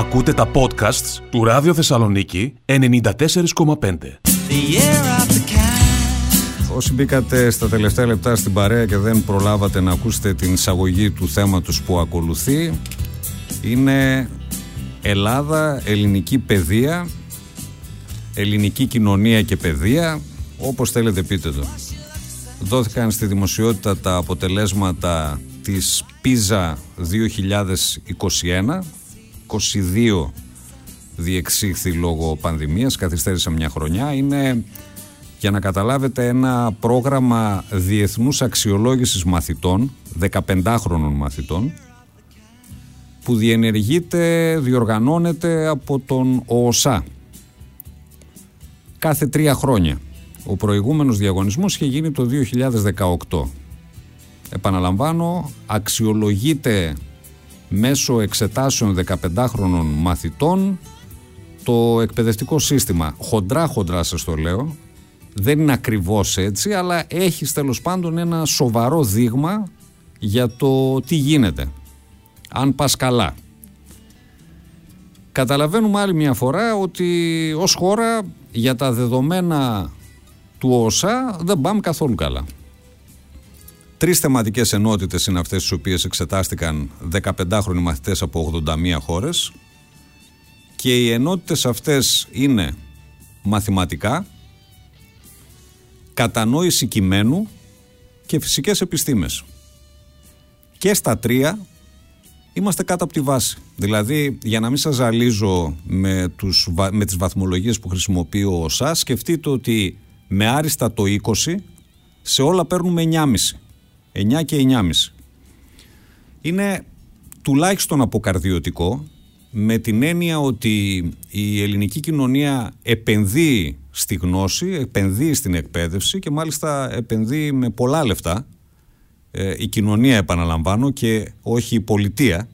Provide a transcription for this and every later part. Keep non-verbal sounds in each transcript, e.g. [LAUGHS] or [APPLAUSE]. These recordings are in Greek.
Ακούτε τα podcasts του Ράδιο Θεσσαλονίκη 94,5. Όσοι μπήκατε στα τελευταία λεπτά στην παρέα και δεν προλάβατε να ακούσετε την εισαγωγή του θέματος που ακολουθεί είναι Ελλάδα, ελληνική παιδεία, ελληνική κοινωνία και παιδεία, όπως θέλετε πείτε το. Δόθηκαν στη δημοσιότητα τα αποτελέσματα της PISA 2021 22 διεξήχθη λόγω πανδημίας, καθυστέρησε μια χρονιά. Είναι, για να καταλάβετε, ένα πρόγραμμα διεθνούς αξιολόγησης μαθητών, 15χρονων μαθητών, που διενεργείται, διοργανώνεται από τον ΟΟΣΑ κάθε τρία χρόνια. Ο προηγούμενος διαγωνισμός είχε γίνει το 2018. Επαναλαμβάνω, αξιολογείται μέσω εξετάσεων 15χρονων μαθητών το εκπαιδευτικό σύστημα. Χοντρά χοντρά σας το λέω, δεν είναι ακριβώς έτσι, αλλά έχει τέλος πάντων ένα σοβαρό δείγμα για το τι γίνεται, αν πας καλά. Καταλαβαίνουμε άλλη μια φορά ότι ως χώρα για τα δεδομένα του ΩΣΑ δεν πάμε καθόλου καλά. Τρεις θεματικές ενότητες είναι αυτές τις οποίες εξετάστηκαν 15χρονοι μαθητές από 81 χώρες και οι ενότητες αυτές είναι μαθηματικά, κατανόηση κειμένου και φυσικές επιστήμες. Και στα τρία είμαστε κάτω από τη βάση. Δηλαδή, για να μην σας ζαλίζω με, τους, με τις βαθμολογίες που χρησιμοποιεί ο ΩΣΑ, σκεφτείτε ότι με άριστα το 20, σε όλα παίρνουμε 9,5. 9 και 9,5. Είναι τουλάχιστον αποκαρδιωτικό με την έννοια ότι η ελληνική κοινωνία επενδύει στη γνώση, επενδύει στην εκπαίδευση και μάλιστα επενδύει με πολλά λεφτά ε, η κοινωνία επαναλαμβάνω και όχι η πολιτεία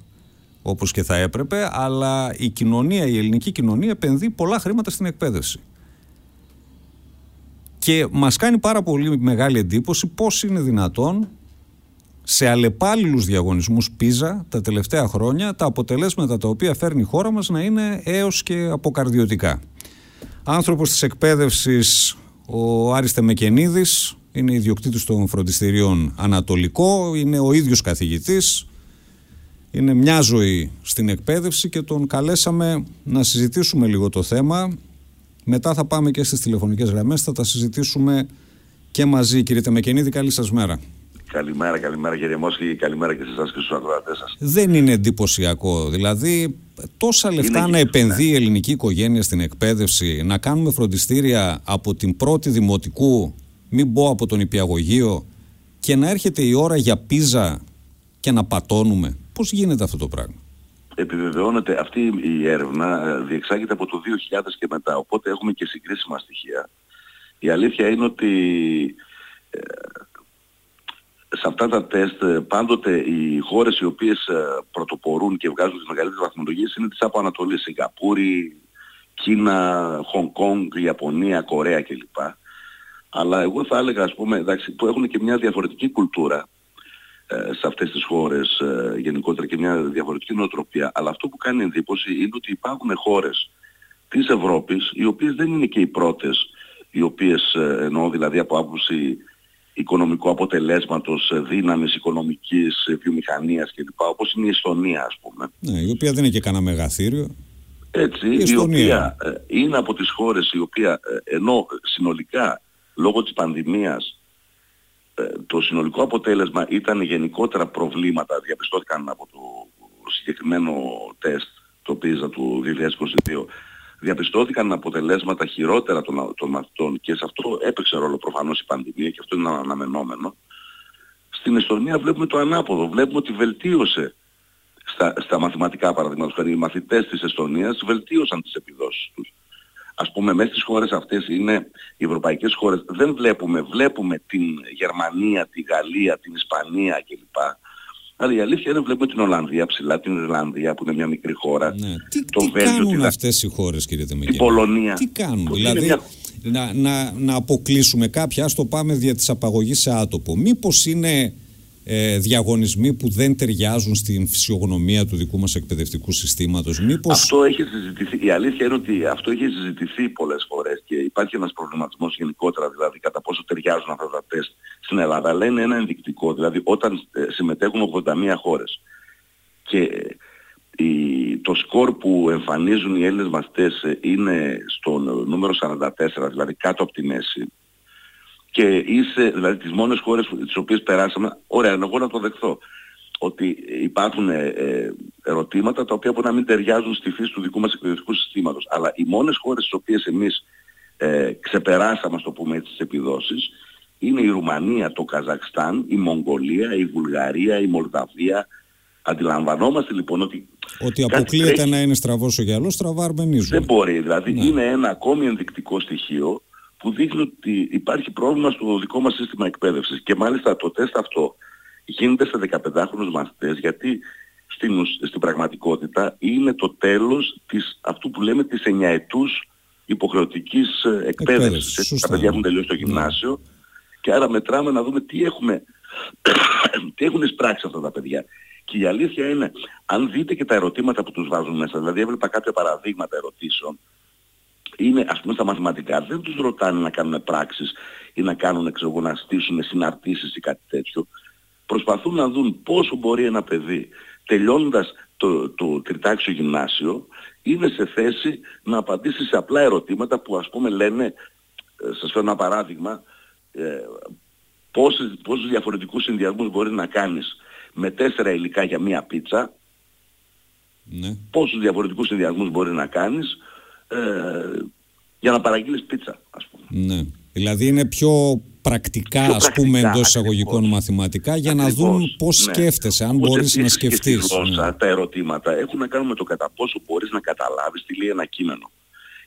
όπως και θα έπρεπε αλλά η κοινωνία, η ελληνική κοινωνία επενδύει πολλά χρήματα στην εκπαίδευση. Και μας κάνει πάρα πολύ μεγάλη εντύπωση πώς είναι δυνατόν σε αλλεπάλληλους διαγωνισμούς πίζα τα τελευταία χρόνια τα αποτελέσματα τα οποία φέρνει η χώρα μας να είναι έως και αποκαρδιωτικά. Άνθρωπος της εκπαίδευσης ο Άριστε Μεκενίδης είναι ιδιοκτήτης των φροντιστηρίων Ανατολικό, είναι ο ίδιος καθηγητής, είναι μια ζωή στην εκπαίδευση και τον καλέσαμε να συζητήσουμε λίγο το θέμα. Μετά θα πάμε και στις τηλεφωνικές γραμμές, θα τα συζητήσουμε και μαζί. Κύριε Τεμεκενίδη, καλή σας μέρα. Καλημέρα, καλημέρα κύριε Μόσχη, καλημέρα και σε εσάς και στους ακροατές σας. Δεν είναι εντυπωσιακό, δηλαδή τόσα λεφτά είναι να επενδύει η ελληνική οικογένεια στην εκπαίδευση, να κάνουμε φροντιστήρια από την πρώτη δημοτικού, μην πω από τον υπηαγωγείο και να έρχεται η ώρα για πίζα και να πατώνουμε. Πώς γίνεται αυτό το πράγμα; Επιβεβαιώνεται αυτή η έρευνα, ε, διεξάγεται από το 2000 και μετά, οπότε έχουμε και συγκρίσιμα στοιχεία. Η αλήθεια είναι ότι ε, σε αυτά τα τεστ ε, πάντοτε οι χώρες οι οποίες ε, πρωτοπορούν και βγάζουν τις μεγαλύτερες βαθμολογίες είναι τις από Ανατολή, Σιγκαπούρη, Κίνα, Χονγκ Κόνγκ, Ιαπωνία, Κορέα κλπ. Αλλά εγώ θα έλεγα ας πούμε εντάξει, που έχουν και μια διαφορετική κουλτούρα ε, σε αυτές τις χώρες γενικότερα και μια διαφορετική νοοτροπία. Αλλά αυτό που κάνει εντύπωση είναι ότι υπάρχουν χώρες της Ευρώπης οι οποίες δεν είναι και οι πρώτες οι οποίες εννοώ δηλαδή από άποψη οικονομικού αποτελέσματος, ε, δύναμης οικονομικής ε, βιομηχανίας κλπ. Όπως είναι η Εστονία ας πούμε. Ναι, η οποία δεν είναι και κανένα μεγαθύριο. Έτσι, η, η οποία ε, είναι από τις χώρες η οποία ενώ συνολικά λόγω της πανδημίας το συνολικό αποτέλεσμα ήταν γενικότερα προβλήματα, διαπιστώθηκαν από το συγκεκριμένο τεστ, το PISA του 2022, διαπιστώθηκαν αποτελέσματα χειρότερα των, των μαθητών και σε αυτό έπαιξε ρόλο προφανώς η πανδημία και αυτό είναι αναμενόμενο. Στην Εστονία βλέπουμε το ανάποδο. Βλέπουμε ότι βελτίωσε στα, στα μαθηματικά παραδείγματος χάρη οι μαθητές της Εστονίας βελτίωσαν τις επιδόσεις τους. Ας πούμε μέσα στις χώρες αυτές είναι οι ευρωπαϊκές χώρες. Δεν βλέπουμε, βλέπουμε την Γερμανία, τη Γαλλία, την Ισπανία κλπ αλλά η αλήθεια είναι βλέπουμε την Ολλανδία ψηλά, την Ιρλανδία που είναι μια μικρή χώρα. Ναι. Τι, το τι Βέλγιο, κάνουν την... αυτές οι χώρες κύριε Τεμεκένη. Η Πολωνία. Τι κάνουν, δηλαδή μια... να, να, να αποκλείσουμε κάποια, ας το πάμε δια της απαγωγής σε άτομο. Μήπως είναι ε, διαγωνισμοί που δεν ταιριάζουν στην φυσιογνωμία του δικού μας εκπαιδευτικού συστήματος. Μήπως... Αυτό έχει συζητηθεί. Η αλήθεια είναι ότι αυτό έχει συζητηθεί πολλές φορές και υπάρχει ένας προβληματισμός γενικότερα, δηλαδή κατά πόσο ταιριάζουν αυτά τα τεστ στην Ελλάδα. Αλλά είναι ένα ενδεικτικό, δηλαδή όταν ε, συμμετέχουν 81 χώρες και το σκορ που εμφανίζουν οι Έλληνες μαθητές ε, είναι στο νούμερο 44, δηλαδή κάτω από τη μέση, και είσαι, δηλαδή τις μόνες χώρες τις οποίες περάσαμε, ωραία, εγώ να το δεχθώ, ότι υπάρχουν ε, ε, ερωτήματα τα οποία μπορεί να μην ταιριάζουν στη φύση του δικού μας εκπαιδευτικού συστήματος. Αλλά οι μόνες χώρες στις οποίες εμείς ε, ξεπεράσαμε, το πούμε έτσι, τις επιδόσεις, είναι η Ρουμανία, το Καζακστάν, η Μογγολία, η Βουλγαρία, η Μολδαβία. Αντιλαμβανόμαστε λοιπόν ότι... Ότι αποκλείεται να είναι στραβός ο γυαλός, στραβά αρμενίζουμε. Δεν μπορεί. Δηλαδή ναι. είναι ένα ακόμη ενδεικτικό στοιχείο που δείχνει ότι υπάρχει πρόβλημα στο δικό μας σύστημα εκπαίδευσης. Και μάλιστα το τεστ αυτό γίνεται σε 15χρονους μαθητές γιατί στην, στην πραγματικότητα είναι το τέλος της, αυτού που λέμε της εννιαετούς υποχρεωτικής ε, εκπαίδευσης. Τα παιδιά έχουν τελειώσει το ναι. γυμνάσιο και άρα μετράμε να δούμε τι έχουμε, [COUGHS] τι έχουν εισπράξει αυτά τα παιδιά. Και η αλήθεια είναι, αν δείτε και τα ερωτήματα που τους βάζουν μέσα, δηλαδή έβλεπα κάποια παραδείγματα ερωτήσεων, είναι ας πούμε στα μαθηματικά δεν τους ρωτάνε να κάνουν πράξεις ή να κάνουν ξέρω, να στήσουν συναρτήσεις ή κάτι τέτοιο. Προσπαθούν να δουν πόσο μπορεί ένα παιδί τελειώνοντας το, το τριτάξιο γυμνάσιο είναι σε θέση να απαντήσει σε απλά ερωτήματα που ας πούμε λένε, ε, σας φέρω ένα παράδειγμα, ε, πόσους, πόσους διαφορετικούς συνδυασμούς μπορεί να κάνεις με τέσσερα υλικά για μία πίτσα, ναι. πόσους διαφορετικούς συνδυασμούς μπορεί να κάνεις ε, για να παραγγείλεις πίτσα, ας πούμε. Ναι. Δηλαδή είναι πιο πρακτικά, πιο ας πούμε, εντός εισαγωγικών μαθηματικά για να δουν πώς ναι. σκέφτεσαι, αν Ούτε μπορείς να σκεφτείς. ναι. Τα ερωτήματα έχουν να κάνουν με το κατά πόσο μπορείς να καταλάβεις τι λέει ένα κείμενο.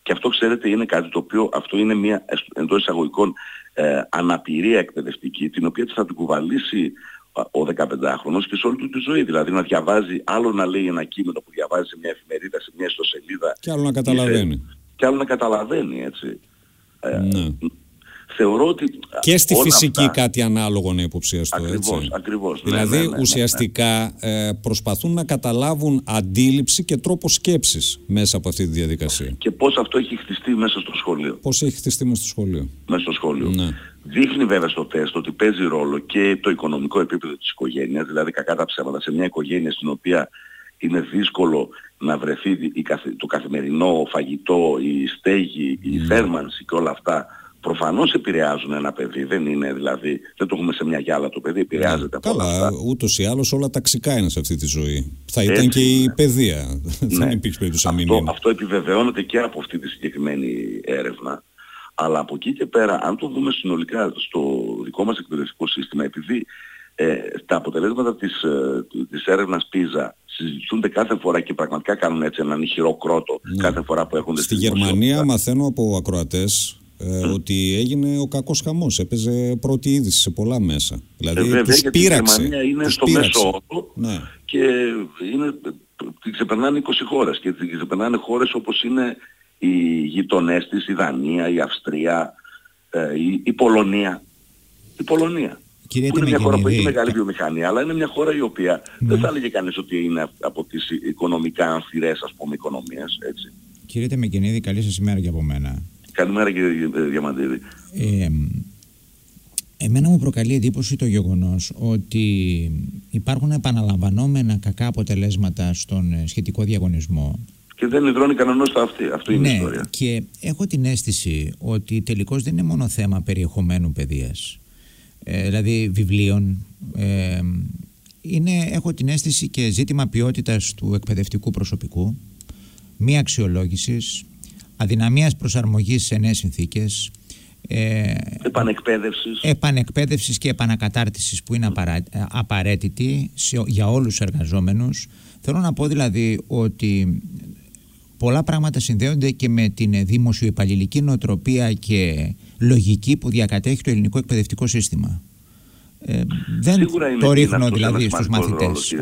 Και αυτό ξέρετε είναι κάτι το οποίο αυτό είναι μια εντός εισαγωγικών ε, αναπηρία εκπαιδευτική την οποία θα την κουβαλήσει ο 15χρονος και σε όλη του τη ζωή. Δηλαδή να διαβάζει, άλλο να λέει ένα κείμενο που διαβάζει σε μια εφημερίδα, σε μια ιστοσελίδα. Και άλλο να καταλαβαίνει. και άλλο να καταλαβαίνει, έτσι. Ε, ναι. Θεωρώ ότι... Και στη φυσική κάτι ανάλογο να υποψιαστώ, ακριβώς, έτσι. Ακριβώς, ναι, δηλαδή ναι, ναι, ουσιαστικά ε, προσπαθούν να καταλάβουν αντίληψη και τρόπο σκέψης μέσα από αυτή τη διαδικασία. Και πώς αυτό έχει χτιστεί μέσα στο σχολείο. Πώς έχει χτιστεί μέσα στο σχολείο. Μέσα στο σχολείο. Δείχνει βέβαια στο τεστ ότι παίζει ρόλο και το οικονομικό επίπεδο της οικογένειας, δηλαδή κακά τα ψέματα σε μια οικογένεια στην οποία είναι δύσκολο να βρεθεί το καθημερινό φαγητό, η στέγη, η ναι. θέρμανση και όλα αυτά προφανώς επηρεάζουν ένα παιδί. Δεν είναι δηλαδή, δεν το έχουμε σε μια γυάλα το παιδί, επηρεάζεται από Καλά, όλα αυτά. ούτως ή άλλως όλα ταξικά είναι σε αυτή τη ζωή. Θα ήταν και η παιδεία. [LAUGHS] Δεν ναι. υπήρξε περίπτωση να μην αυτό, αυτό επιβεβαιώνεται και από αυτή τη συγκεκριμένη έρευνα. Αλλά από εκεί και πέρα, αν το δούμε συνολικά στο δικό μας εκπαιδευτικό σύστημα, επειδή ε, τα αποτελέσματα της, ε, της έρευνας PISA συζητούνται κάθε φορά και πραγματικά κάνουν έτσι έναν ηχηρό κρότο ναι. κάθε φορά που έχουν Στη Γερμανία μαθαίνω από ακροατές ε, ότι έγινε ο κακός χαμός. Έπαιζε πρώτη είδηση σε πολλά μέσα. Δηλαδή ε, βέβαια, τους πείραξε. Η Γερμανία είναι στο μέσο όρο ναι. και είναι, την ξεπερνάνε 20 χώρες και την ξεπερνάνε χώρες όπως είναι οι γειτονές της, η Δανία, η Αυστρία, ε, η, η Πολωνία. Η Πολωνία. Κύριε που είναι μια χώρα που έχει μεγάλη βιομηχανία, αλλά είναι μια χώρα η οποία ναι. δεν θα έλεγε κανείς ότι είναι από τις οικονομικά αμφιρές, ας πούμε, οικονομίες, έτσι. Κύριε Τεμεκενίδη, καλή σας ημέρα και από μένα. Καλημέρα κύριε Διαμαντίδη. Ε, εμένα μου προκαλεί εντύπωση το γεγονός ότι υπάρχουν επαναλαμβανόμενα κακά αποτελέσματα στον σχετικό διαγωνισμό και δεν υδρώνει κανένα στα αυτή. Αυτή είναι η ναι, ιστορία. Και έχω την αίσθηση ότι τελικώς δεν είναι μόνο θέμα περιεχομένου παιδείας. Ε, δηλαδή βιβλίων. Ε, είναι, έχω την αίσθηση και ζήτημα ποιότητας του εκπαιδευτικού προσωπικού, μη αξιολόγησης, αδυναμίας προσαρμογής σε νέες συνθήκες, ε, επανεκπαίδευσης. επανεκπαίδευσης και επανακατάρτισης που είναι απαραίτητη για όλους τους εργαζόμενους. Θέλω να πω δηλαδή ότι πολλά πράγματα συνδέονται και με την δημοσιοεπαλληλική νοοτροπία και λογική που διακατέχει το ελληνικό εκπαιδευτικό σύστημα. Ε, δεν το ρίχνω δηλαδή στους μαθητές.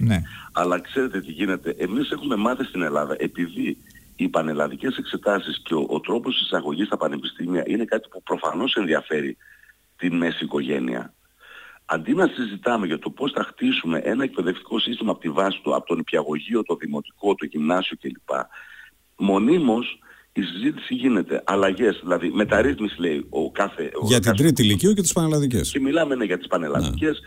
Ναι. Αλλά ξέρετε τι γίνεται. Εμείς έχουμε μάθει στην Ελλάδα επειδή οι πανελλαδικές εξετάσεις και ο, ο τρόπος εισαγωγής στα πανεπιστήμια είναι κάτι που προφανώς ενδιαφέρει τη μέση οικογένεια. αντί να συζητάμε για το πώς θα χτίσουμε ένα εκπαιδευτικό σύστημα από τη βάση του, από τον υπηαγωγείο, το δημοτικό, το γυμνάσιο κλπ. Μονίμως η συζήτηση γίνεται. Αλλαγές, δηλαδή μεταρρύθμιση λέει ο κάθε... Για ο την κάθε... τρίτη ηλικίου και τις πανελλαδικές. Και μιλάμε ναι, για τις πανελλαδικές,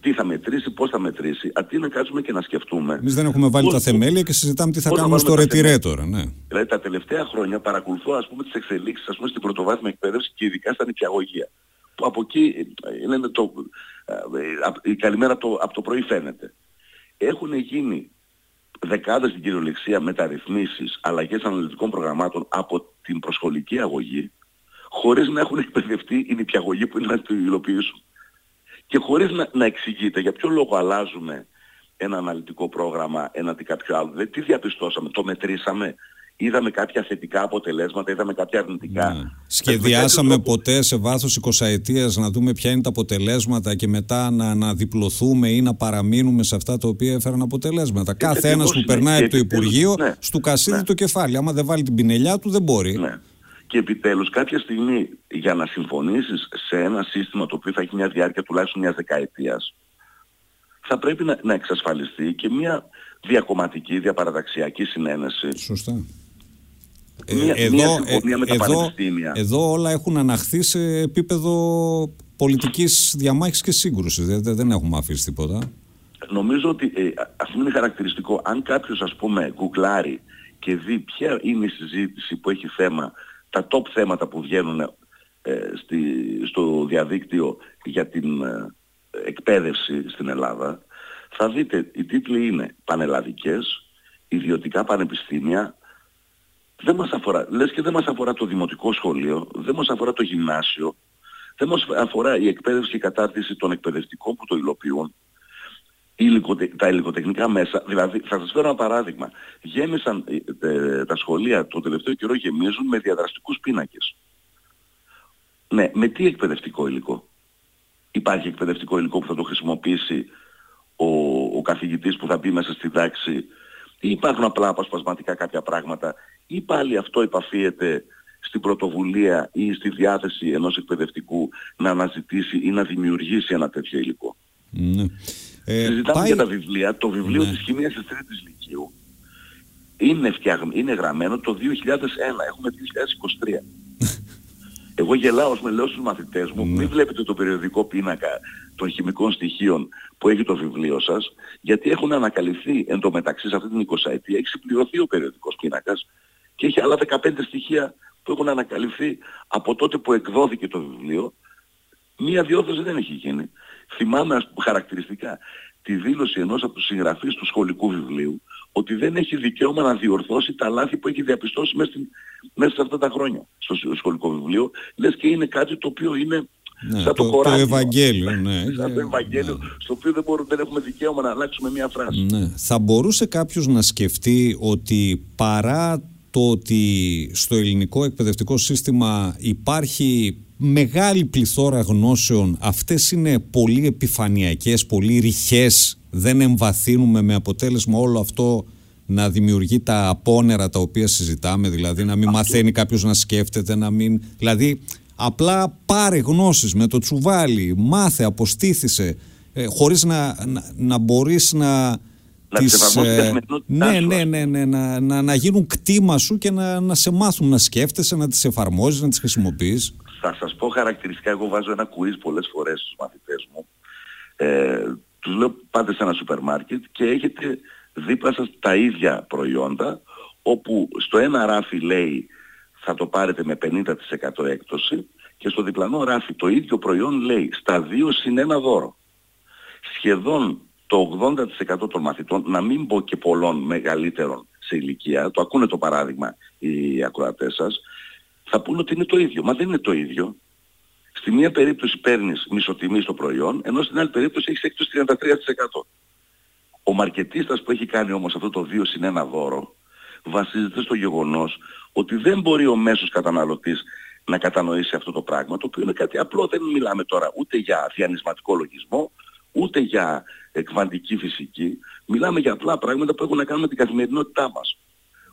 τι θα μετρήσει, πώς θα μετρήσει, αντί να κάτσουμε και να σκεφτούμε. Εμείς δεν έχουμε βάλει πώς- τα θεμέλια και συζητάμε τι θα πώς να κάνουμε στο βάλουμε τα ρετυρέ θεμέλια. τώρα. Ναι. Δηλαδή τα τελευταία χρόνια παρακολουθώ ας πούμε τις εξελίξεις ας πούμε στην πρωτοβάθμια εκπαίδευση και ειδικά στα νηπιαγωγεία. Που από εκεί ε, λένε το, ε, ε, η καλημέρα από το, από το πρωί φαίνεται. Έχουν γίνει δεκάδες στην κυριολεξία μεταρρυθμίσεις, αλλαγές αναλυτικών προγραμμάτων από την προσχολική αγωγή χωρίς να έχουν εκπαιδευτεί οι νηπιαγωγοί που είναι να το υλοποιήσουν. Και χωρίς να, να εξηγείται για ποιο λόγο αλλάζουμε ένα αναλυτικό πρόγραμμα έναντι κάποιο άλλο. Δηλαδή τι διαπιστώσαμε, το μετρήσαμε, είδαμε κάποια θετικά αποτελέσματα, είδαμε κάποια αρνητικά. Ναι. Με Σχεδιάσαμε κάποιο τρόπο- ποτέ σε βάθος 20 ετίας να δούμε ποια είναι τα αποτελέσματα και μετά να, να διπλωθούμε ή να παραμείνουμε σε αυτά τα οποία έφεραν αποτελέσματα. Κάθε ακριβώς ένας που είναι. περνάει Και από το επιτέλους, Υπουργείο ναι. στου κασίδι Ναι. το κεφάλι. Άμα δεν βάλει την πινελιά του δεν μπορεί. Ναι. Και επιτέλους κάποια στιγμή για να συμφωνήσεις σε ένα σύστημα το οποίο θα έχει μια διάρκεια τουλάχιστον μιας δεκαετίας θα πρέπει να, να εξασφαλιστεί και μια διακομματική, διαπαραταξιακή συνένεση. Σωστά. Ε, Μία- μία συμφωνία με τα εδώ, πανεπιστήμια. εδώ όλα έχουν αναχθεί σε επίπεδο πολιτικής διαμάχης και σύγκρουσης. Δεν, δεν- δεν έχουμε αφήσει τίποτα. Νομίζω ότι ε, αυτό είναι χαρακτηριστικό. Αν κάποιος ας πούμε γκουγκλάρει και δει ποια είναι η συζήτηση που έχει θέμα, τα top θέματα που βγαίνουν ε, στη, στο διαδίκτυο για την ε, εκπαίδευση στην Ελλάδα, θα δείτε οι τίτλοι είναι πανελλαδικές, ιδιωτικά πανεπιστήμια, δεν μας αφορά, λες και δεν μας αφορά το δημοτικό σχολείο, δεν μας αφορά το γυμνάσιο, δεν μας αφορά η εκπαίδευση και η κατάρτιση των εκπαιδευτικών που το υλοποιούν, οι υλικοτε- τα υλικοτεχνικά μέσα. Δηλαδή, θα σας φέρω ένα παράδειγμα. Γέμισαν ε, ε, τα σχολεία το τελευταίο καιρό γεμίζουν με διαδραστικούς πίνακες. Ναι, με τι εκπαιδευτικό υλικό; Υπάρχει εκπαιδευτικό υλικό που θα το χρησιμοποιήσει ο, ο καθηγητής που θα μπει μέσα στη τάξη ή υπάρχουν απλά αποσπασματικά κάποια πράγματα; Ή πάλι αυτό επαφίεται στην πρωτοβουλία ή στη διάθεση ενός εκπαιδευτικού να αναζητήσει ή να δημιουργήσει ένα τέτοιο υλικό; Ναι. Ε, Συζητάμε πάει- για τα βιβλία. Το βιβλίο Ναι. της χημίας της τρίτης λυκείου είναι, φτιαγ... είναι γραμμένο το 2001. Έχουμε 2023. [LAUGHS] Εγώ γελάω ως με λέω στους μαθητές μου, μην βλέπετε το περιοδικό πίνακα των χημικών στοιχείων που έχει το βιβλίο σας, γιατί έχουν ανακαλυφθεί εν τω μεταξύ σε αυτή την 20 ετία, έχει συμπληρωθεί ο περιοδικός πίνακας και έχει άλλα 15 στοιχεία που έχουν ανακαλυφθεί από τότε που εκδόθηκε το βιβλίο Μία διόρθωση δεν έχει γίνει. Θυμάμαι ας πούμε, χαρακτηριστικά τη δήλωση ενός από τους συγγραφείς του σχολικού βιβλίου ότι δεν έχει δικαίωμα να διορθώσει τα λάθη που έχει διαπιστώσει μέσα, στην, μέσα σε αυτά τα χρόνια στο σχ- σχολικό βιβλίο. Λες και είναι κάτι το οποίο είναι Ναι, σαν το, το- το κοράνιο. Ευαγγέλιο, ναι. Σαν το Ε, Ευαγγέλιο, στο οποίο δεν, μπορούμε, δεν έχουμε δικαίωμα να αλλάξουμε μία φράση. Ναι. Θα μπορούσε κάποιος να σκεφτεί ότι παρά το ότι στο ελληνικό εκπαιδευτικό σύστημα υπάρχει μεγάλη πληθώρα γνώσεων, αυτές είναι πολύ επιφανειακές, πολύ ρηχές, δεν εμβαθύνουμε με αποτέλεσμα όλο αυτό να δημιουργεί τα απόνερα τα οποία συζητάμε, δηλαδή να μην μαθαίνει κάποιος να σκέφτεται, να μην... Δηλαδή απλά πάρε γνώσεις με το τσουβάλι, μάθε, αποστήθησε, ε, χωρίς να, να, να μπορείς να... Να τις εφαρμόσεις στην καθημερινότητά ναι, σου, ναι, ας. ναι, ναι, να, να, να γίνουν κτήμα σου και να, να σε μάθουν να σκέφτεσαι, να τις εφαρμόζεις, να τις χρησιμοποιείς. Θα σας πω χαρακτηριστικά, εγώ βάζω ένα quiz πολλές φορές στους μαθητές μου. Ε, τους λέω πάτε σε ένα σούπερ μάρκετ και έχετε δίπλα σας τα ίδια προϊόντα όπου στο ένα ράφι λέει θα το πάρετε με 50% έκπτωση και στο διπλανό ράφι το ίδιο προϊόν λέει στα δύο συν ένα δώρο. Σχεδόν το 80% των μαθητών, να μην πω και πολλών μεγαλύτερων σε ηλικία, το ακούνε το παράδειγμα οι ακροατές σας, θα πούνε ότι είναι το ίδιο. Μα δεν είναι το ίδιο. Στη μία περίπτωση παίρνεις μισοτιμή στο προϊόν, ενώ στην άλλη περίπτωση έχεις έκπτωση 33%. Ο μαρκετίστας που έχει κάνει όμως αυτό το 2 συν 1 δώρο βασίζεται στο γεγονός ότι δεν μπορεί ο μέσος καταναλωτής να κατανοήσει αυτό το πράγμα, το οποίο είναι κάτι απλό. Δεν μιλάμε τώρα ούτε για θιανισματικό λογισμό, ούτε για εκβαντική φυσική. Μιλάμε για απλά πράγματα που έχουν να κάνουν με την καθημερινότητά μας.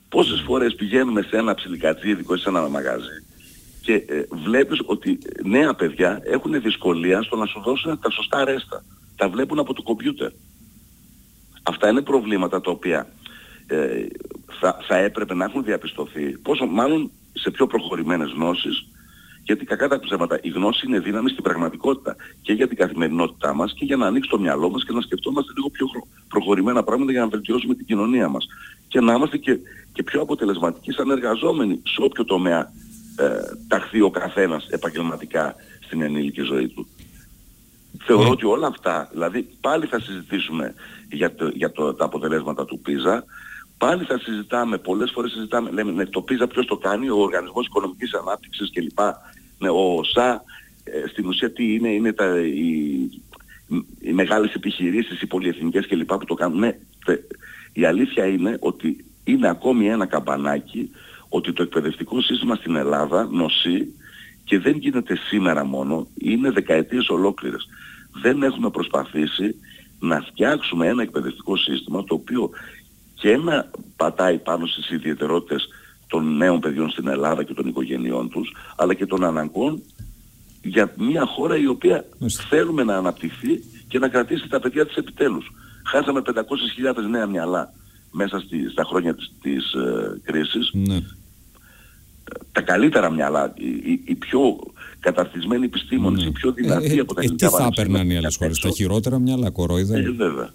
Πόσες φορές πηγαίνουμε σε ένα ψιλικατζίδικο ή σε ένα μαγαζί και ε, βλέπεις ότι νέα παιδιά έχουν δυσκολία στο να σου δώσουν τα σωστά ρέστα. Τα βλέπουν από το κομπιούτερ. Αυτά είναι προβλήματα τα οποία ε, θα, θα έπρεπε να έχουν διαπιστωθεί, πόσο μάλλον σε πιο προχωρημένες γνώσεις, γιατί κακά τα ψέματα, η γνώση είναι δύναμη στην πραγματικότητα και για την καθημερινότητά μας και για να ανοίξει το μυαλό μας και να σκεφτόμαστε λίγο πιο προχωρημένα πράγματα για να βελτιώσουμε την κοινωνία μας. Και να είμαστε και, και πιο αποτελεσματικοί σαν εργαζόμενοι σε όποιο τομέα ε, ταχθεί ο καθένας επαγγελματικά στην ενήλικη ζωή του. Θεωρώ ναι. ότι όλα αυτά, δηλαδή πάλι θα συζητήσουμε για, το, για το, τα αποτελέσματα του ΠΙΖΑ, πάλι θα συζητάμε, πολλές φορές συζητάμε, λέμε ναι, το ΠΙΖΑ ποιος το κάνει, ο Οργανισμός Οικονομικής Ανάπτυξης κλπ. Ναι, ο ΟΣΑ, ε, στην ουσία τι είναι, είναι τα, οι, οι μεγάλες επιχειρήσεις, οι πολυεθνικές κλπ. που το κάνουν. Ναι, η αλήθεια είναι ότι είναι ακόμη ένα καμπανάκι ότι το εκπαιδευτικό σύστημα στην Ελλάδα νοσεί και δεν γίνεται σήμερα μόνο, είναι δεκαετίες ολόκληρες. Δεν έχουμε προσπαθήσει να φτιάξουμε ένα εκπαιδευτικό σύστημα το οποίο και να πατάει πάνω στις ιδιαιτερότητες των νέων παιδιών στην Ελλάδα και των οικογενειών τους, αλλά και των αναγκών για μια χώρα η οποία θέλουμε να αναπτυχθεί και να κρατήσει τα παιδιά της επιτέλους. Χάσαμε 500.000 νέα μυαλά μέσα στη, στα χρόνια της, της ε, κρίσης. Ναι. Τα καλύτερα μυαλά, οι, οι πιο καταρτισμένοι επιστήμονες, ναι. οι πιο δυνατοί ε, από τα ε, Τι θα έπαιρναν οι άλλες χώρες, τα χειρότερα μυαλά, κορόιδα. Ε, βέβαια.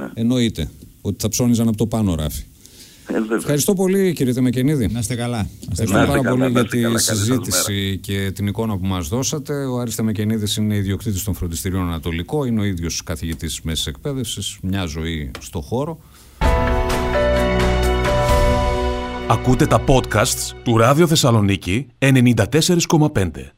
Ναι. Εννοείται ότι θα ψώνιζαν από το πάνω ράφι. Ε, Ευχαριστώ πολύ κύριε Τεμεκενίδη. Να είστε καλά. Ευχαριστώ πάρα πολύ για τη συζήτηση και την εικόνα που μας δώσατε. Ο Άρης Τεμεκενίδης είναι ιδιοκτήτης των φροντιστηρίων Ανατολικό, είναι ο ίδιος καθηγητής μέσης εκπαίδευσης, μια ζωή στο χώρο. Ακούτε τα podcasts του Ράδιο Θεσσαλονίκη 94,5.